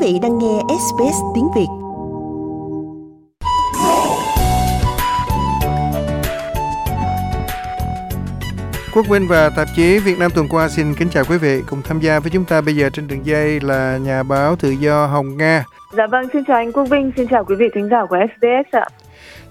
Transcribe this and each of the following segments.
vị đang nghe SBS tiếng Việt. Quốc Vinh và tạp chí Việt Nam tuần qua xin kính chào quý vị. Cùng tham gia với chúng ta bây giờ trên đường dây là nhà báo tự do Hồng Nga. Dạ vâng, xin chào anh Quốc Vinh, xin chào quý vị thính giả của SBS ạ.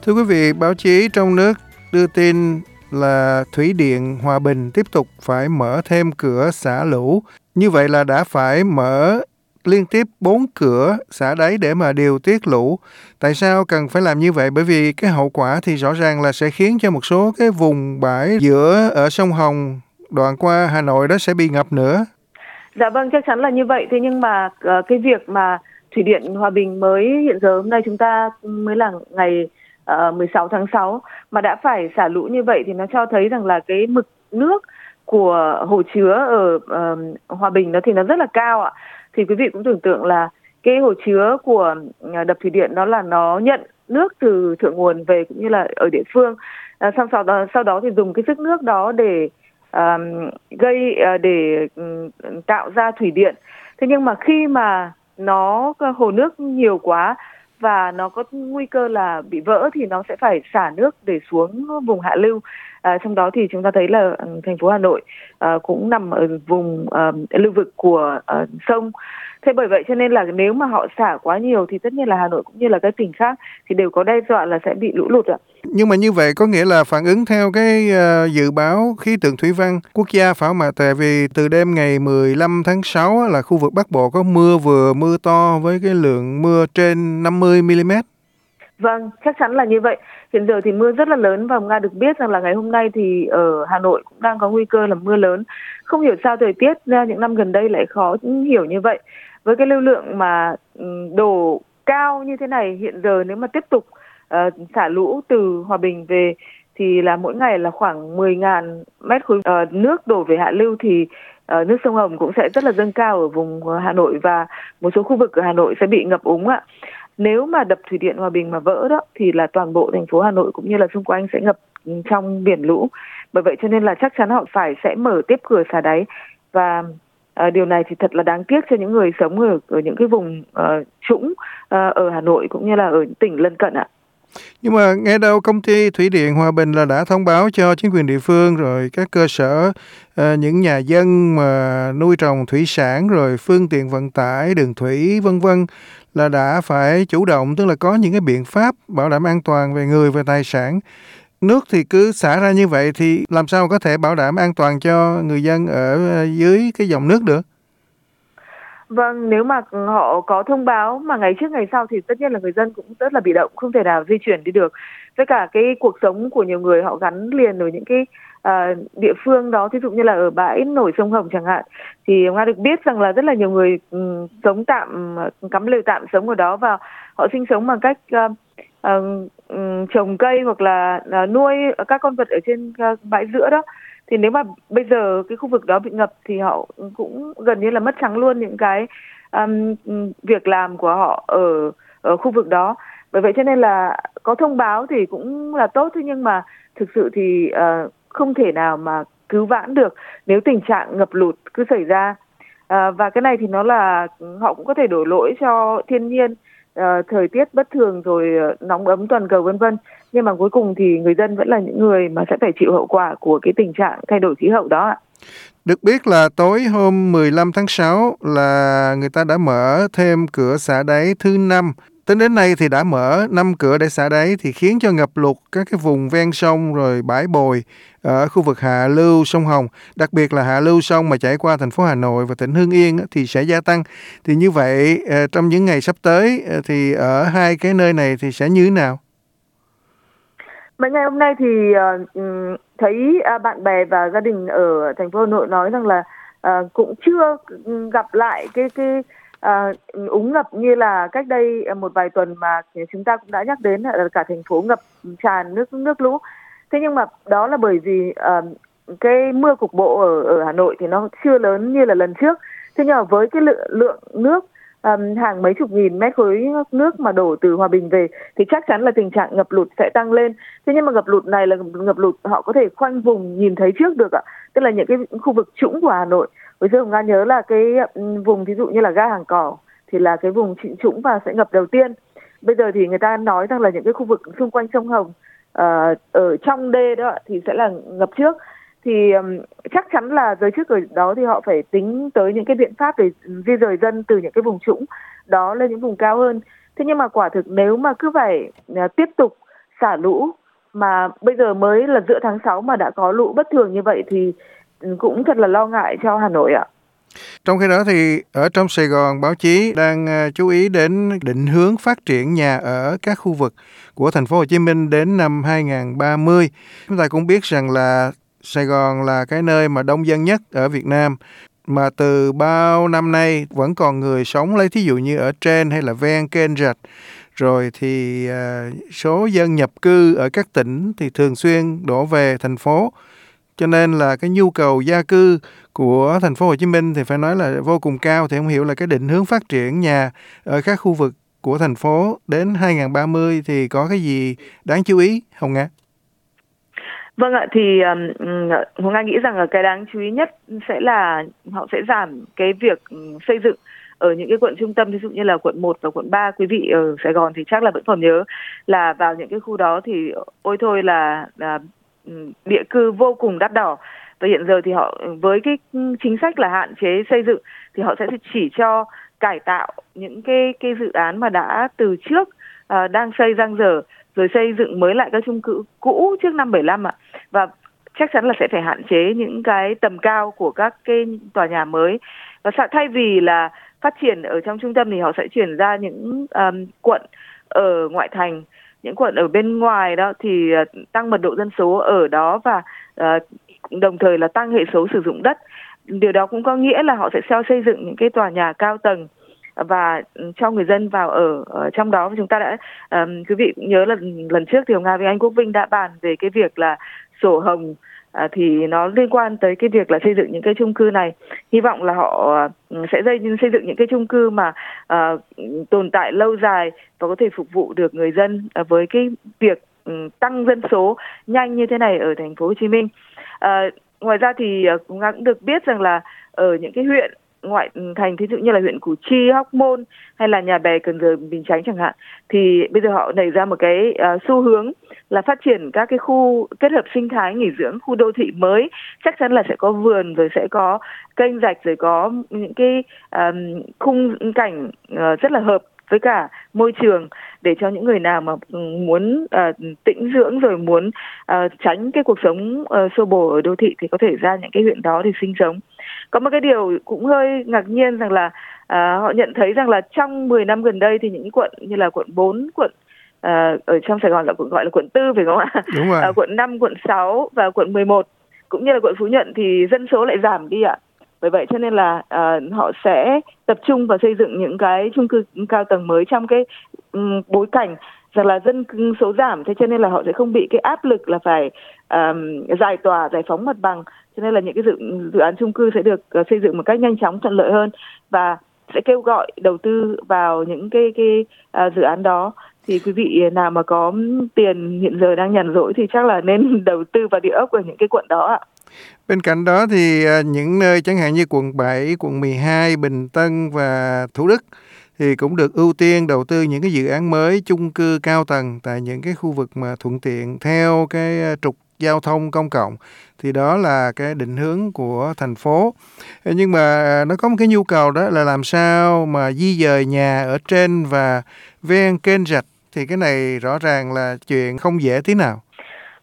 Thưa quý vị, báo chí trong nước đưa tin là Thủy Điện Hòa Bình tiếp tục phải mở thêm cửa xả lũ. Như vậy là đã phải mở liên tiếp bốn cửa xả đáy để mà điều tiết lũ. Tại sao cần phải làm như vậy? Bởi vì cái hậu quả thì rõ ràng là sẽ khiến cho một số cái vùng bãi giữa ở sông Hồng đoạn qua Hà Nội đó sẽ bị ngập nữa. Dạ vâng, chắc chắn là như vậy. Thế nhưng mà ờ, cái việc mà Thủy Điện Hòa Bình mới hiện giờ hôm nay chúng ta mới là ngày ờ, 16 tháng 6 mà đã phải xả lũ như vậy thì nó cho thấy rằng là cái mực nước của hồ chứa ở uh, Hòa Bình nó thì nó rất là cao ạ. Thì quý vị cũng tưởng tượng là cái hồ chứa của à, đập thủy điện đó là nó nhận nước từ thượng nguồn về cũng như là ở địa phương. à, sau sau đó sau đó thì dùng cái sức nước đó để um, gây uh, để um, tạo ra thủy điện. Thế nhưng mà khi mà nó à, hồ nước nhiều quá và nó có nguy cơ là bị vỡ thì nó sẽ phải xả nước để xuống vùng hạ lưu. À, trong đó thì chúng ta thấy là ừ, thành phố Hà Nội à, cũng nằm ở vùng à, lưu vực của à, sông. Thế bởi vậy cho nên là nếu mà họ xả quá nhiều thì tất nhiên là Hà Nội cũng như là các tỉnh khác thì đều có đe dọa là sẽ bị lũ lụt ạ. Nhưng mà như vậy có nghĩa là phản ứng theo cái uh, dự báo khí tượng thủy văn quốc gia phải ạ? Tại vì từ đêm ngày 15 tháng 6 là khu vực Bắc Bộ có mưa vừa mưa to với cái lượng mưa trên 50 mm. Vâng, chắc chắn là như vậy. Hiện giờ thì mưa rất là lớn và Nga được biết rằng là ngày hôm nay thì ở Hà Nội cũng đang có nguy cơ là mưa lớn. Không hiểu sao thời tiết những năm gần đây lại khó hiểu như vậy. Với cái lưu lượng mà ừ, đổ cao như thế này hiện giờ nếu mà tiếp tục uh, xả lũ từ Hòa Bình về thì là mỗi ngày là khoảng 10.000 mét khối uh, nước đổ về hạ lưu thì uh, nước sông Hồng cũng sẽ rất là dâng cao ở vùng Hà Nội và một số khu vực ở Hà Nội sẽ bị ngập úng ạ. Nếu mà đập thủy điện Hòa Bình mà vỡ đó thì là toàn bộ thành phố Hà Nội cũng như là xung quanh sẽ ngập ừ, trong biển lũ. Bởi vậy cho nên là chắc chắn họ phải sẽ mở tiếp cửa xả đáy và À, điều này thì thật là đáng tiếc cho những người sống ở ở những cái vùng uh, trũng uh, ở Hà Nội cũng như là ở tỉnh lân cận ạ. Nhưng mà nghe đâu công ty Thủy điện Hòa Bình là đã thông báo cho chính quyền địa phương rồi các cơ sở uh, những nhà dân mà nuôi trồng thủy sản rồi phương tiện vận tải đường thủy vân vân là đã phải chủ động tức là có những cái biện pháp bảo đảm an toàn về người và tài sản nước thì cứ xả ra như vậy thì làm sao có thể bảo đảm an toàn cho người dân ở ờ, dưới cái dòng nước được Vâng, nếu mà họ có thông báo mà ngày trước ngày sau thì tất nhiên là người dân cũng rất là bị động, không thể nào di chuyển đi được. Với cả cái cuộc sống của nhiều người họ gắn liền ở những cái uh, địa phương đó, thí dụ như là ở bãi nổi sông Hồng chẳng hạn, thì Nga được biết rằng là rất là nhiều người um, sống tạm, cắm lều tạm sống ở đó và họ sinh sống bằng cách uh, uh, trồng cây hoặc là à, nuôi các con vật ở trên à, bãi giữa đó thì nếu mà bây giờ cái khu vực đó bị ngập thì họ cũng gần như là mất trắng luôn những cái um, việc làm của họ ở ở khu vực đó. Bởi vậy cho nên là có thông báo thì cũng là tốt thế nhưng mà thực sự thì uh, không thể nào mà cứu vãn được nếu tình trạng ngập lụt cứ xảy ra. À, và cái này thì nó là họ cũng có thể đổ lỗi cho thiên nhiên uh, thời tiết bất thường rồi uh, nóng ấm toàn cầu vân vân nhưng mà cuối cùng thì người dân vẫn là những người mà sẽ phải chịu hậu quả của cái tình trạng thay đổi khí hậu đó ạ. Được biết là tối hôm 15 tháng 6 là người ta đã mở thêm cửa xả đáy thứ năm Tính đến nay thì đã mở 5 cửa để xả đáy thì khiến cho ngập lụt các cái vùng ven sông rồi bãi bồi ở khu vực hạ lưu sông Hồng, đặc biệt là hạ lưu sông mà chảy qua thành phố Hà Nội và tỉnh Hưng Yên thì sẽ gia tăng. Thì như vậy ờ, trong những ngày sắp tới ờ, thì ở hai cái nơi này thì sẽ như thế nào? Mấy ngày hôm nay thì uh, thấy uh, bạn bè và gia đình ở thành phố Hà Nội nói rằng là uh, cũng chưa gặp lại cái cái uh, úng ngập như là cách đây à, một vài tuần mà chúng ta cũng đã nhắc đến là cả thành phố ngập tràn nước nước lũ. Thế nhưng mà đó là bởi vì uh, cái mưa cục bộ ở ở Hà Nội thì nó chưa lớn như là lần trước. Thế nhưng mà với cái lượng, lượng nước um, hàng mấy chục nghìn mét khối nước mà đổ từ Hòa Bình về thì chắc chắn là tình trạng ngập lụt sẽ tăng lên. Thế nhưng mà ngập lụt này là ngập lụt họ có thể khoanh vùng nhìn thấy trước được ạ. Tức là những cái khu vực trũng của Hà Nội. Bây giờ Nga nhớ là cái ừ, vùng ví dụ như là ga hàng cỏ thì là cái vùng trịnh trũng và sẽ ngập đầu tiên. Bây giờ thì người ta nói rằng là những cái khu vực xung quanh sông hồng uh, ở trong đê đó thì sẽ là ngập trước. Thì um, chắc chắn là giới chức ở đó thì họ phải tính tới những cái biện pháp để di rời dân từ những cái vùng trũng đó lên những vùng cao hơn. Thế nhưng mà quả thực nếu mà cứ phải uh, tiếp tục xả lũ mà bây giờ mới là giữa tháng 6 mà đã có lũ bất thường như vậy thì cũng thật là lo ngại cho Hà Nội ạ. Trong khi đó thì ở trong Sài Gòn, báo chí đang à, chú ý đến định hướng phát triển nhà ở các khu vực của thành phố Hồ Chí Minh đến năm 2030. Chúng ta cũng biết rằng là Sài Gòn là cái nơi mà đông dân nhất ở Việt Nam, mà từ bao năm nay vẫn còn người sống lấy thí dụ như ở trên hay là ven kênh rạch rồi thì à, số dân nhập cư ở các tỉnh thì thường xuyên đổ về thành phố cho nên là cái nhu cầu gia cư của thành phố Hồ Chí Minh thì phải nói là vô cùng cao thì không hiểu là cái định hướng phát triển nhà ở các khu vực của thành phố đến 2030 thì có cái gì đáng chú ý không Nga? Vâng ạ, thì um, Hồng Nga nghĩ rằng là cái đáng chú ý nhất sẽ là họ sẽ giảm cái việc xây dựng ở những cái quận trung tâm ví dụ như là quận 1 và quận 3 quý vị ở Sài Gòn thì chắc là vẫn còn nhớ là vào những cái khu đó thì ôi thôi là, là Ừ, địa cư vô cùng đắt đỏ. Và hiện giờ thì họ với cái chính sách là hạn chế xây dựng thì họ sẽ chỉ cho cải tạo những cái cái dự án mà đã từ trước uh, đang xây dang dở rồi xây dựng mới lại các chung cư cũ trước năm 75 ạ. Và chắc chắn là sẽ phải hạn chế những cái tầm cao của các cái tòa nhà mới. Và thay vì là phát triển ở trong trung tâm thì họ sẽ chuyển ra những um, quận ở ngoại thành những quận ở bên ngoài đó thì ờ, tăng mật độ dân số ở đó và ờ, đồng thời là tăng hệ số sử dụng đất. Điều đó cũng có nghĩa là họ sẽ theo xây dựng những cái tòa nhà cao tầng và ừ, cho người dân vào ở, ở trong đó. Chúng ta đã um, quý vị nhớ là lần trước thì ông Nga với anh Quốc Vinh đã bàn về cái việc là sổ hồng à, thì nó liên quan tới cái việc là xây dựng những cái chung cư này. Hy vọng là họ ừ, sẽ xây xây dựng những cái chung cư mà à, tồn tại lâu dài và có thể phục vụ được người dân à, với cái việc um, tăng dân số nhanh như thế này ở thành phố Hồ Chí Minh. À, ngoài ra thì uh, cũng được biết rằng là ở những cái huyện ngoại thành thí dụ như là huyện Củ Chi, Hóc Môn hay là Nhà Bè, Cần Giờ, Bình Chánh chẳng hạn thì bây giờ họ nảy ra một cái uh, xu hướng là phát triển các cái khu kết hợp sinh thái nghỉ dưỡng, khu đô thị mới chắc chắn là sẽ có vườn rồi sẽ có kênh rạch rồi có những cái um, khung cảnh uh, rất là hợp với cả môi trường để cho những người nào mà ừ, muốn uh, tĩnh dưỡng rồi muốn uh, tránh cái cuộc sống uh, xô bồ ở đô thị thì có thể ra những cái huyện đó để sinh sống. Có một cái điều cũng hơi ngạc nhiên rằng là uh, họ nhận thấy rằng là trong 10 năm gần đây thì những quận như là quận 4, quận à, ở trong Sài Gòn là gọi là quận tư phải không ạ? Đúng rồi. À, quận 5, quận 6 và quận 11 cũng như là quận Phú Nhuận thì dân số lại giảm đi ạ. Bởi vậy cho nên là à, họ sẽ tập trung vào xây dựng những cái chung cư cao tầng mới trong cái um, bối cảnh rằng là dân số giảm thế cho nên là họ sẽ không bị cái áp lực là phải um, giải tỏa giải phóng mặt bằng cho nên là những cái dự dự án chung cư sẽ được uh, xây dựng một cách nhanh chóng thuận lợi hơn và sẽ kêu gọi đầu tư vào những cái cái uh, dự án đó thì quý vị nào mà có tiền hiện giờ đang nhàn rỗi thì chắc là nên đầu tư vào địa ốc ở những cái quận đó ạ. Bên cạnh đó thì à, những nơi chẳng hạn như quận 7, quận 12, Bình Tân và Thủ Đức thì cũng được ưu tiên đầu tư những cái dự án mới chung cư cao tầng tại những cái khu vực mà thuận tiện theo cái à, trục giao thông công cộng thì đó là cái định hướng của thành phố nhưng mà à, nó có một cái nhu cầu đó là làm sao mà di dời nhà ở trên và ven kênh rạch thì cái này rõ ràng là chuyện không dễ tí nào.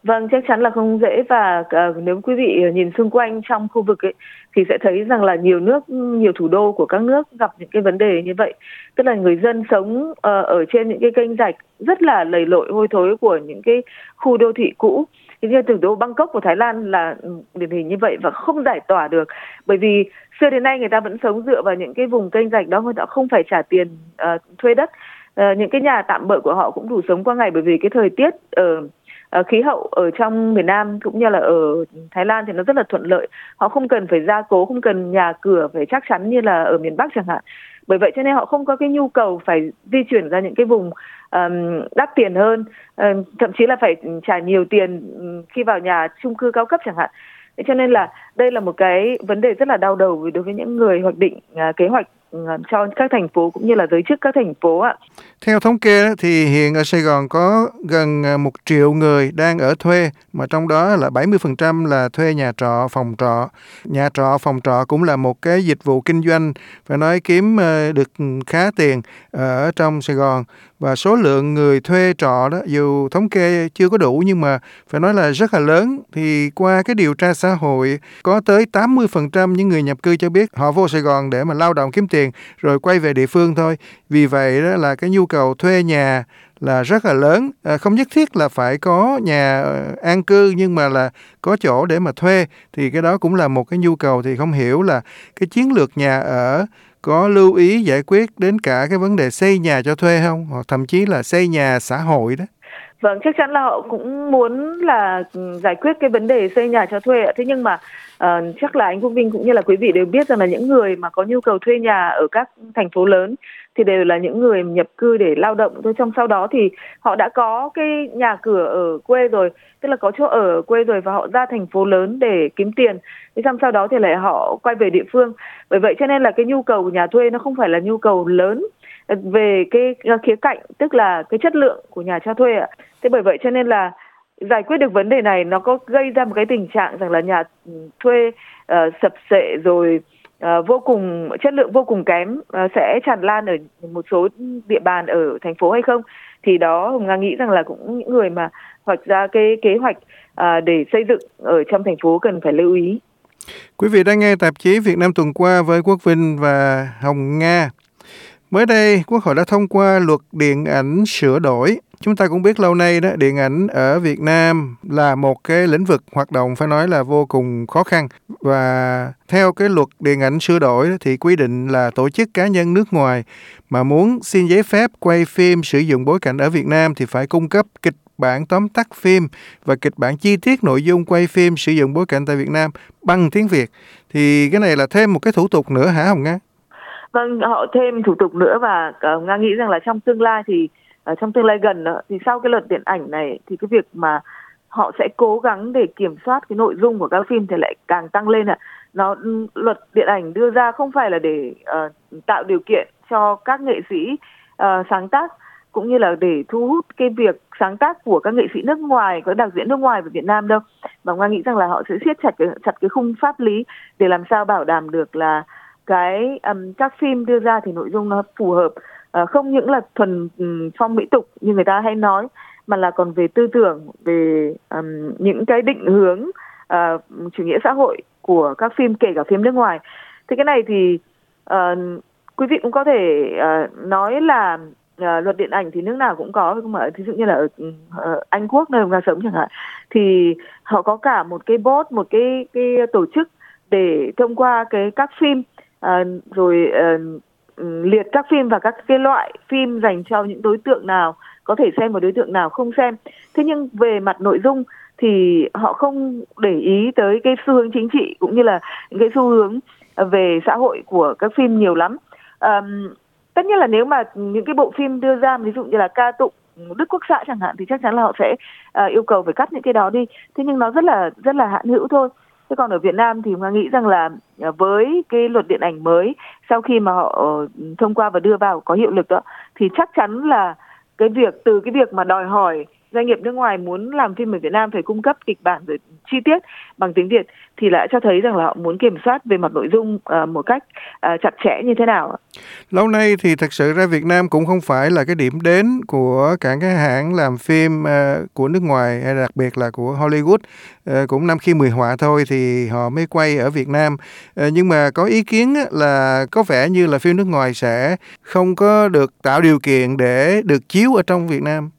Vâng, chắc chắn là không dễ và uh, nếu quý vị nhìn xung quanh trong khu vực ấy thì sẽ thấy rằng là nhiều nước, nhiều thủ đô của các nước gặp những cái vấn đề như vậy. Tức là người dân sống uh, ở trên những cái kênh rạch rất là lầy lội hôi thối của những cái khu đô thị cũ. Như thủ đô Bangkok của Thái Lan là điển hình như vậy và không giải tỏa được. Bởi vì xưa đến nay người ta vẫn sống dựa vào những cái vùng kênh rạch đó người ta không phải trả tiền uh, thuê đất. Ờ, những cái nhà tạm bợ của họ cũng đủ sống qua ngày bởi vì cái thời tiết ở uh, khí hậu ở trong miền Nam cũng như là ở Thái Lan thì nó rất là thuận lợi. Họ không cần phải gia cố không cần nhà cửa phải chắc chắn như là ở miền Bắc chẳng hạn. Bởi vậy cho nên họ không có cái nhu cầu phải di chuyển ra những cái vùng um, đắt tiền hơn um, thậm chí là phải trả nhiều tiền khi vào nhà chung cư cao cấp chẳng hạn. Cho nên là đây là một cái vấn đề rất là đau đầu đối với những người hoạch định uh, kế hoạch Ừ, cho các thành phố cũng như là giới chức các thành phố ạ. Theo thống kê thì hiện ở Sài Gòn có gần à, một triệu người đang ở thuê mà trong đó là 70% là thuê nhà trọ, phòng trọ. Nhà trọ, phòng trọ cũng là một cái dịch vụ kinh doanh phải nói kiếm à, được khá tiền ở trong Sài Gòn và số lượng người thuê trọ đó dù thống kê chưa có đủ nhưng mà phải nói là rất là lớn. Thì qua cái điều tra xã hội có tới 80% những người nhập cư cho biết họ vô Sài Gòn để mà lao động kiếm tiền rồi quay về địa phương thôi. Vì vậy đó là cái nhu cầu thuê nhà là rất là lớn. À, không nhất thiết là phải có nhà ờ, an cư nhưng mà là có chỗ để mà thuê. Thì cái đó cũng là một cái nhu cầu thì không hiểu là cái chiến lược nhà ở có lưu ý giải quyết đến cả cái vấn đề xây nhà cho thuê không? Hoặc thậm chí là xây nhà xã hội đó. Vâng, chắc chắn là họ cũng muốn là ừ, giải quyết cái vấn đề xây nhà cho thuê ạ. Thế nhưng mà uh, chắc là anh Quốc Vinh cũng như là quý vị đều biết rằng là những người mà có nhu cầu thuê nhà ở các thành phố lớn thì đều là những người nhập cư để lao động. Thôi trong sau đó thì họ đã có cái nhà cửa ở quê rồi tức là có chỗ ở quê rồi và họ ra thành phố lớn để kiếm tiền. Thế xong sau đó thì lại họ quay về địa phương. Bởi vậy cho nên là cái nhu cầu của nhà thuê nó không phải là nhu cầu lớn về cái khía cạnh tức là cái chất lượng của nhà cho thuê ạ. Thế bởi vậy cho nên là giải quyết được vấn đề này nó có gây ra một cái tình trạng rằng là nhà thuê uh, sập sệ rồi uh, vô cùng chất lượng vô cùng kém uh, sẽ tràn lan ở một số địa bàn ở thành phố hay không? Thì đó hồng nga nghĩ rằng là cũng những người mà hoạch ra cái kế hoạch uh, để xây dựng ở trong thành phố cần phải lưu ý. Quý vị đang nghe tạp chí Việt Nam tuần qua với Quốc Vinh và Hồng Nga. Mới đây, Quốc hội đã thông qua luật điện ảnh sửa đổi. Chúng ta cũng biết lâu nay đó, điện ảnh ở Việt Nam là một cái lĩnh vực hoạt động phải nói là vô cùng khó khăn. Và theo cái luật điện ảnh sửa đổi thì quy định là tổ chức cá nhân nước ngoài mà muốn xin giấy phép quay phim sử dụng bối cảnh ở Việt Nam thì phải cung cấp kịch bản tóm tắt phim và kịch bản chi tiết nội dung quay phim sử dụng bối cảnh tại Việt Nam bằng tiếng Việt. Thì cái này là thêm một cái thủ tục nữa hả Hồng Nga? Vâng, họ thêm thủ tục nữa và uh, Nga nghĩ rằng là trong tương lai thì uh, trong tương lai gần uh, thì sau cái luật điện ảnh này thì cái việc mà họ sẽ cố gắng để kiểm soát cái nội dung của các phim thì lại càng tăng lên ạ. Nó ừ, luật điện ảnh đưa ra không phải là để uh, tạo điều kiện cho các nghệ sĩ uh, sáng tác cũng như là để thu hút cái việc sáng tác của các nghệ sĩ nước ngoài, các đạo diễn nước ngoài về Việt Nam đâu. Và Nga nghĩ rằng là họ sẽ siết chặt cái, chặt cái khung pháp lý để làm sao bảo đảm được là cái um, các phim đưa ra thì nội dung nó phù hợp uh, không những là thuần um, phong mỹ tục như người ta hay nói mà là còn về tư tưởng về um, những cái định hướng uh, chủ nghĩa xã hội của các phim kể cả phim nước ngoài. Thì cái này thì uh, quý vị cũng có thể uh, nói là uh, luật điện ảnh thì nước nào cũng có không mà thí dụ như là ở uh, Anh Quốc nơi mà sống chẳng hạn thì họ có cả một cái board một cái cái tổ chức để thông qua cái các phim à, rồi à, liệt các phim và các cái loại phim dành cho những đối tượng nào có thể xem và đối tượng nào không xem. Thế nhưng về mặt nội dung thì họ không để ý tới cái xu hướng chính trị cũng như là những cái xu hướng về xã hội của các phim nhiều lắm. À, tất nhiên là nếu mà những cái bộ phim đưa ra ví dụ như là ca tụng đức quốc xã chẳng hạn thì chắc chắn là họ sẽ uh, yêu cầu phải cắt những cái đó đi. Thế nhưng nó rất là rất là hạn hữu thôi thế còn ở Việt Nam thì Nga nghĩ rằng là à, với cái luật điện ảnh mới, sau khi mà họ ờ, thông qua và đưa vào có hiệu lực đó, thì chắc chắn là cái việc, từ cái việc mà đòi hỏi doanh nghiệp nước ngoài muốn làm phim ở Việt Nam phải cung cấp kịch bản rồi chi tiết bằng tiếng Việt, thì lại cho thấy rằng là họ muốn kiểm soát về mặt nội dung à, một cách à, chặt chẽ như thế nào. Lâu nay thì thật sự ra Việt Nam cũng không phải là cái điểm đến của cả cái hãng làm phim uh, của nước ngoài hay đặc biệt là của Hollywood. Uh, cũng năm khi mười họa thôi thì họ mới quay ở Việt Nam. Uh, nhưng mà có ý kiến là có vẻ như là phim nước ngoài sẽ không có được tạo điều kiện để được chiếu ở trong Việt Nam.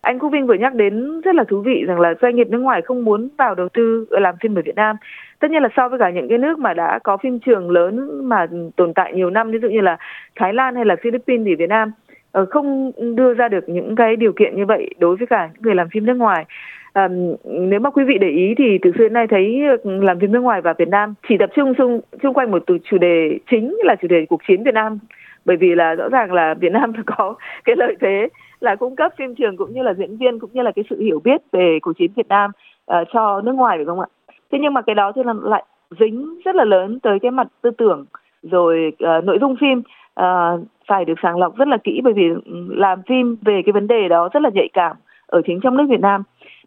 Anh Quốc Vinh vừa nhắc đến rất là thú vị rằng là doanh nghiệp nước ngoài không muốn vào đầu tư làm phim ở Việt Nam tất nhiên là so với cả những cái nước mà đã có phim trường lớn mà tồn tại nhiều năm ví dụ như là Thái Lan hay là Philippines thì Việt Nam ờ, không đưa ra được những cái điều kiện như vậy đối với cả những người làm phim nước ngoài à, nếu mà quý vị để ý thì từ xưa đến nay thấy làm phim nước ngoài và Việt Nam chỉ tập trung xung xung quanh một chủ đề chính là chủ đề cuộc chiến Việt Nam bởi vì là rõ ràng là Việt Nam có cái lợi thế là cung cấp phim trường cũng như là diễn viên cũng như là cái sự hiểu biết về cuộc chiến Việt Nam uh, cho nước ngoài phải không ạ? Thế nhưng mà cái đó thì là lại dính rất là lớn tới cái mặt tư tưởng rồi uh, nội dung phim. Uh, phải được sàng lọc rất là kỹ bởi vì ừ, làm phim về cái vấn đề đó rất là nhạy cảm ở chính trong nước Việt Nam.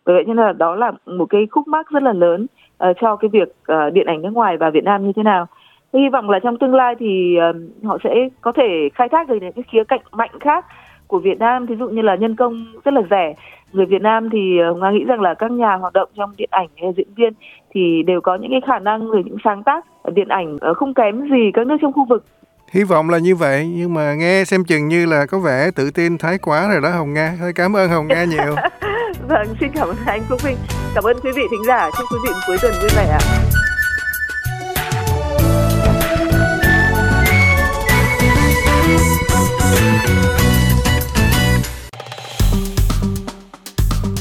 Bởi vậy nên là đó là một cái khúc mắc rất là lớn uh, cho cái việc uh, điện ảnh nước ngoài và Việt Nam như thế nào. Hy vọng là trong tương lai thì uh, họ sẽ có thể khai thác được những cái khía cạnh mạnh khác của Việt Nam ví dụ như là nhân công rất là rẻ người Việt Nam thì Nga nghĩ rằng là các nhà hoạt động trong điện ảnh hay diễn viên thì đều có những cái khả năng rồi những sáng tác điện ảnh không kém gì các nước trong khu vực Hy vọng là như vậy, nhưng mà nghe xem chừng như là có vẻ tự tin thái quá rồi đó Hồng Nga. Thôi cảm ơn Hồng Nga nhiều. vâng, xin cảm ơn anh Phúc Vinh. Cảm ơn quý vị thính giả. Chúc quý vị cuối tuần vui vẻ ạ.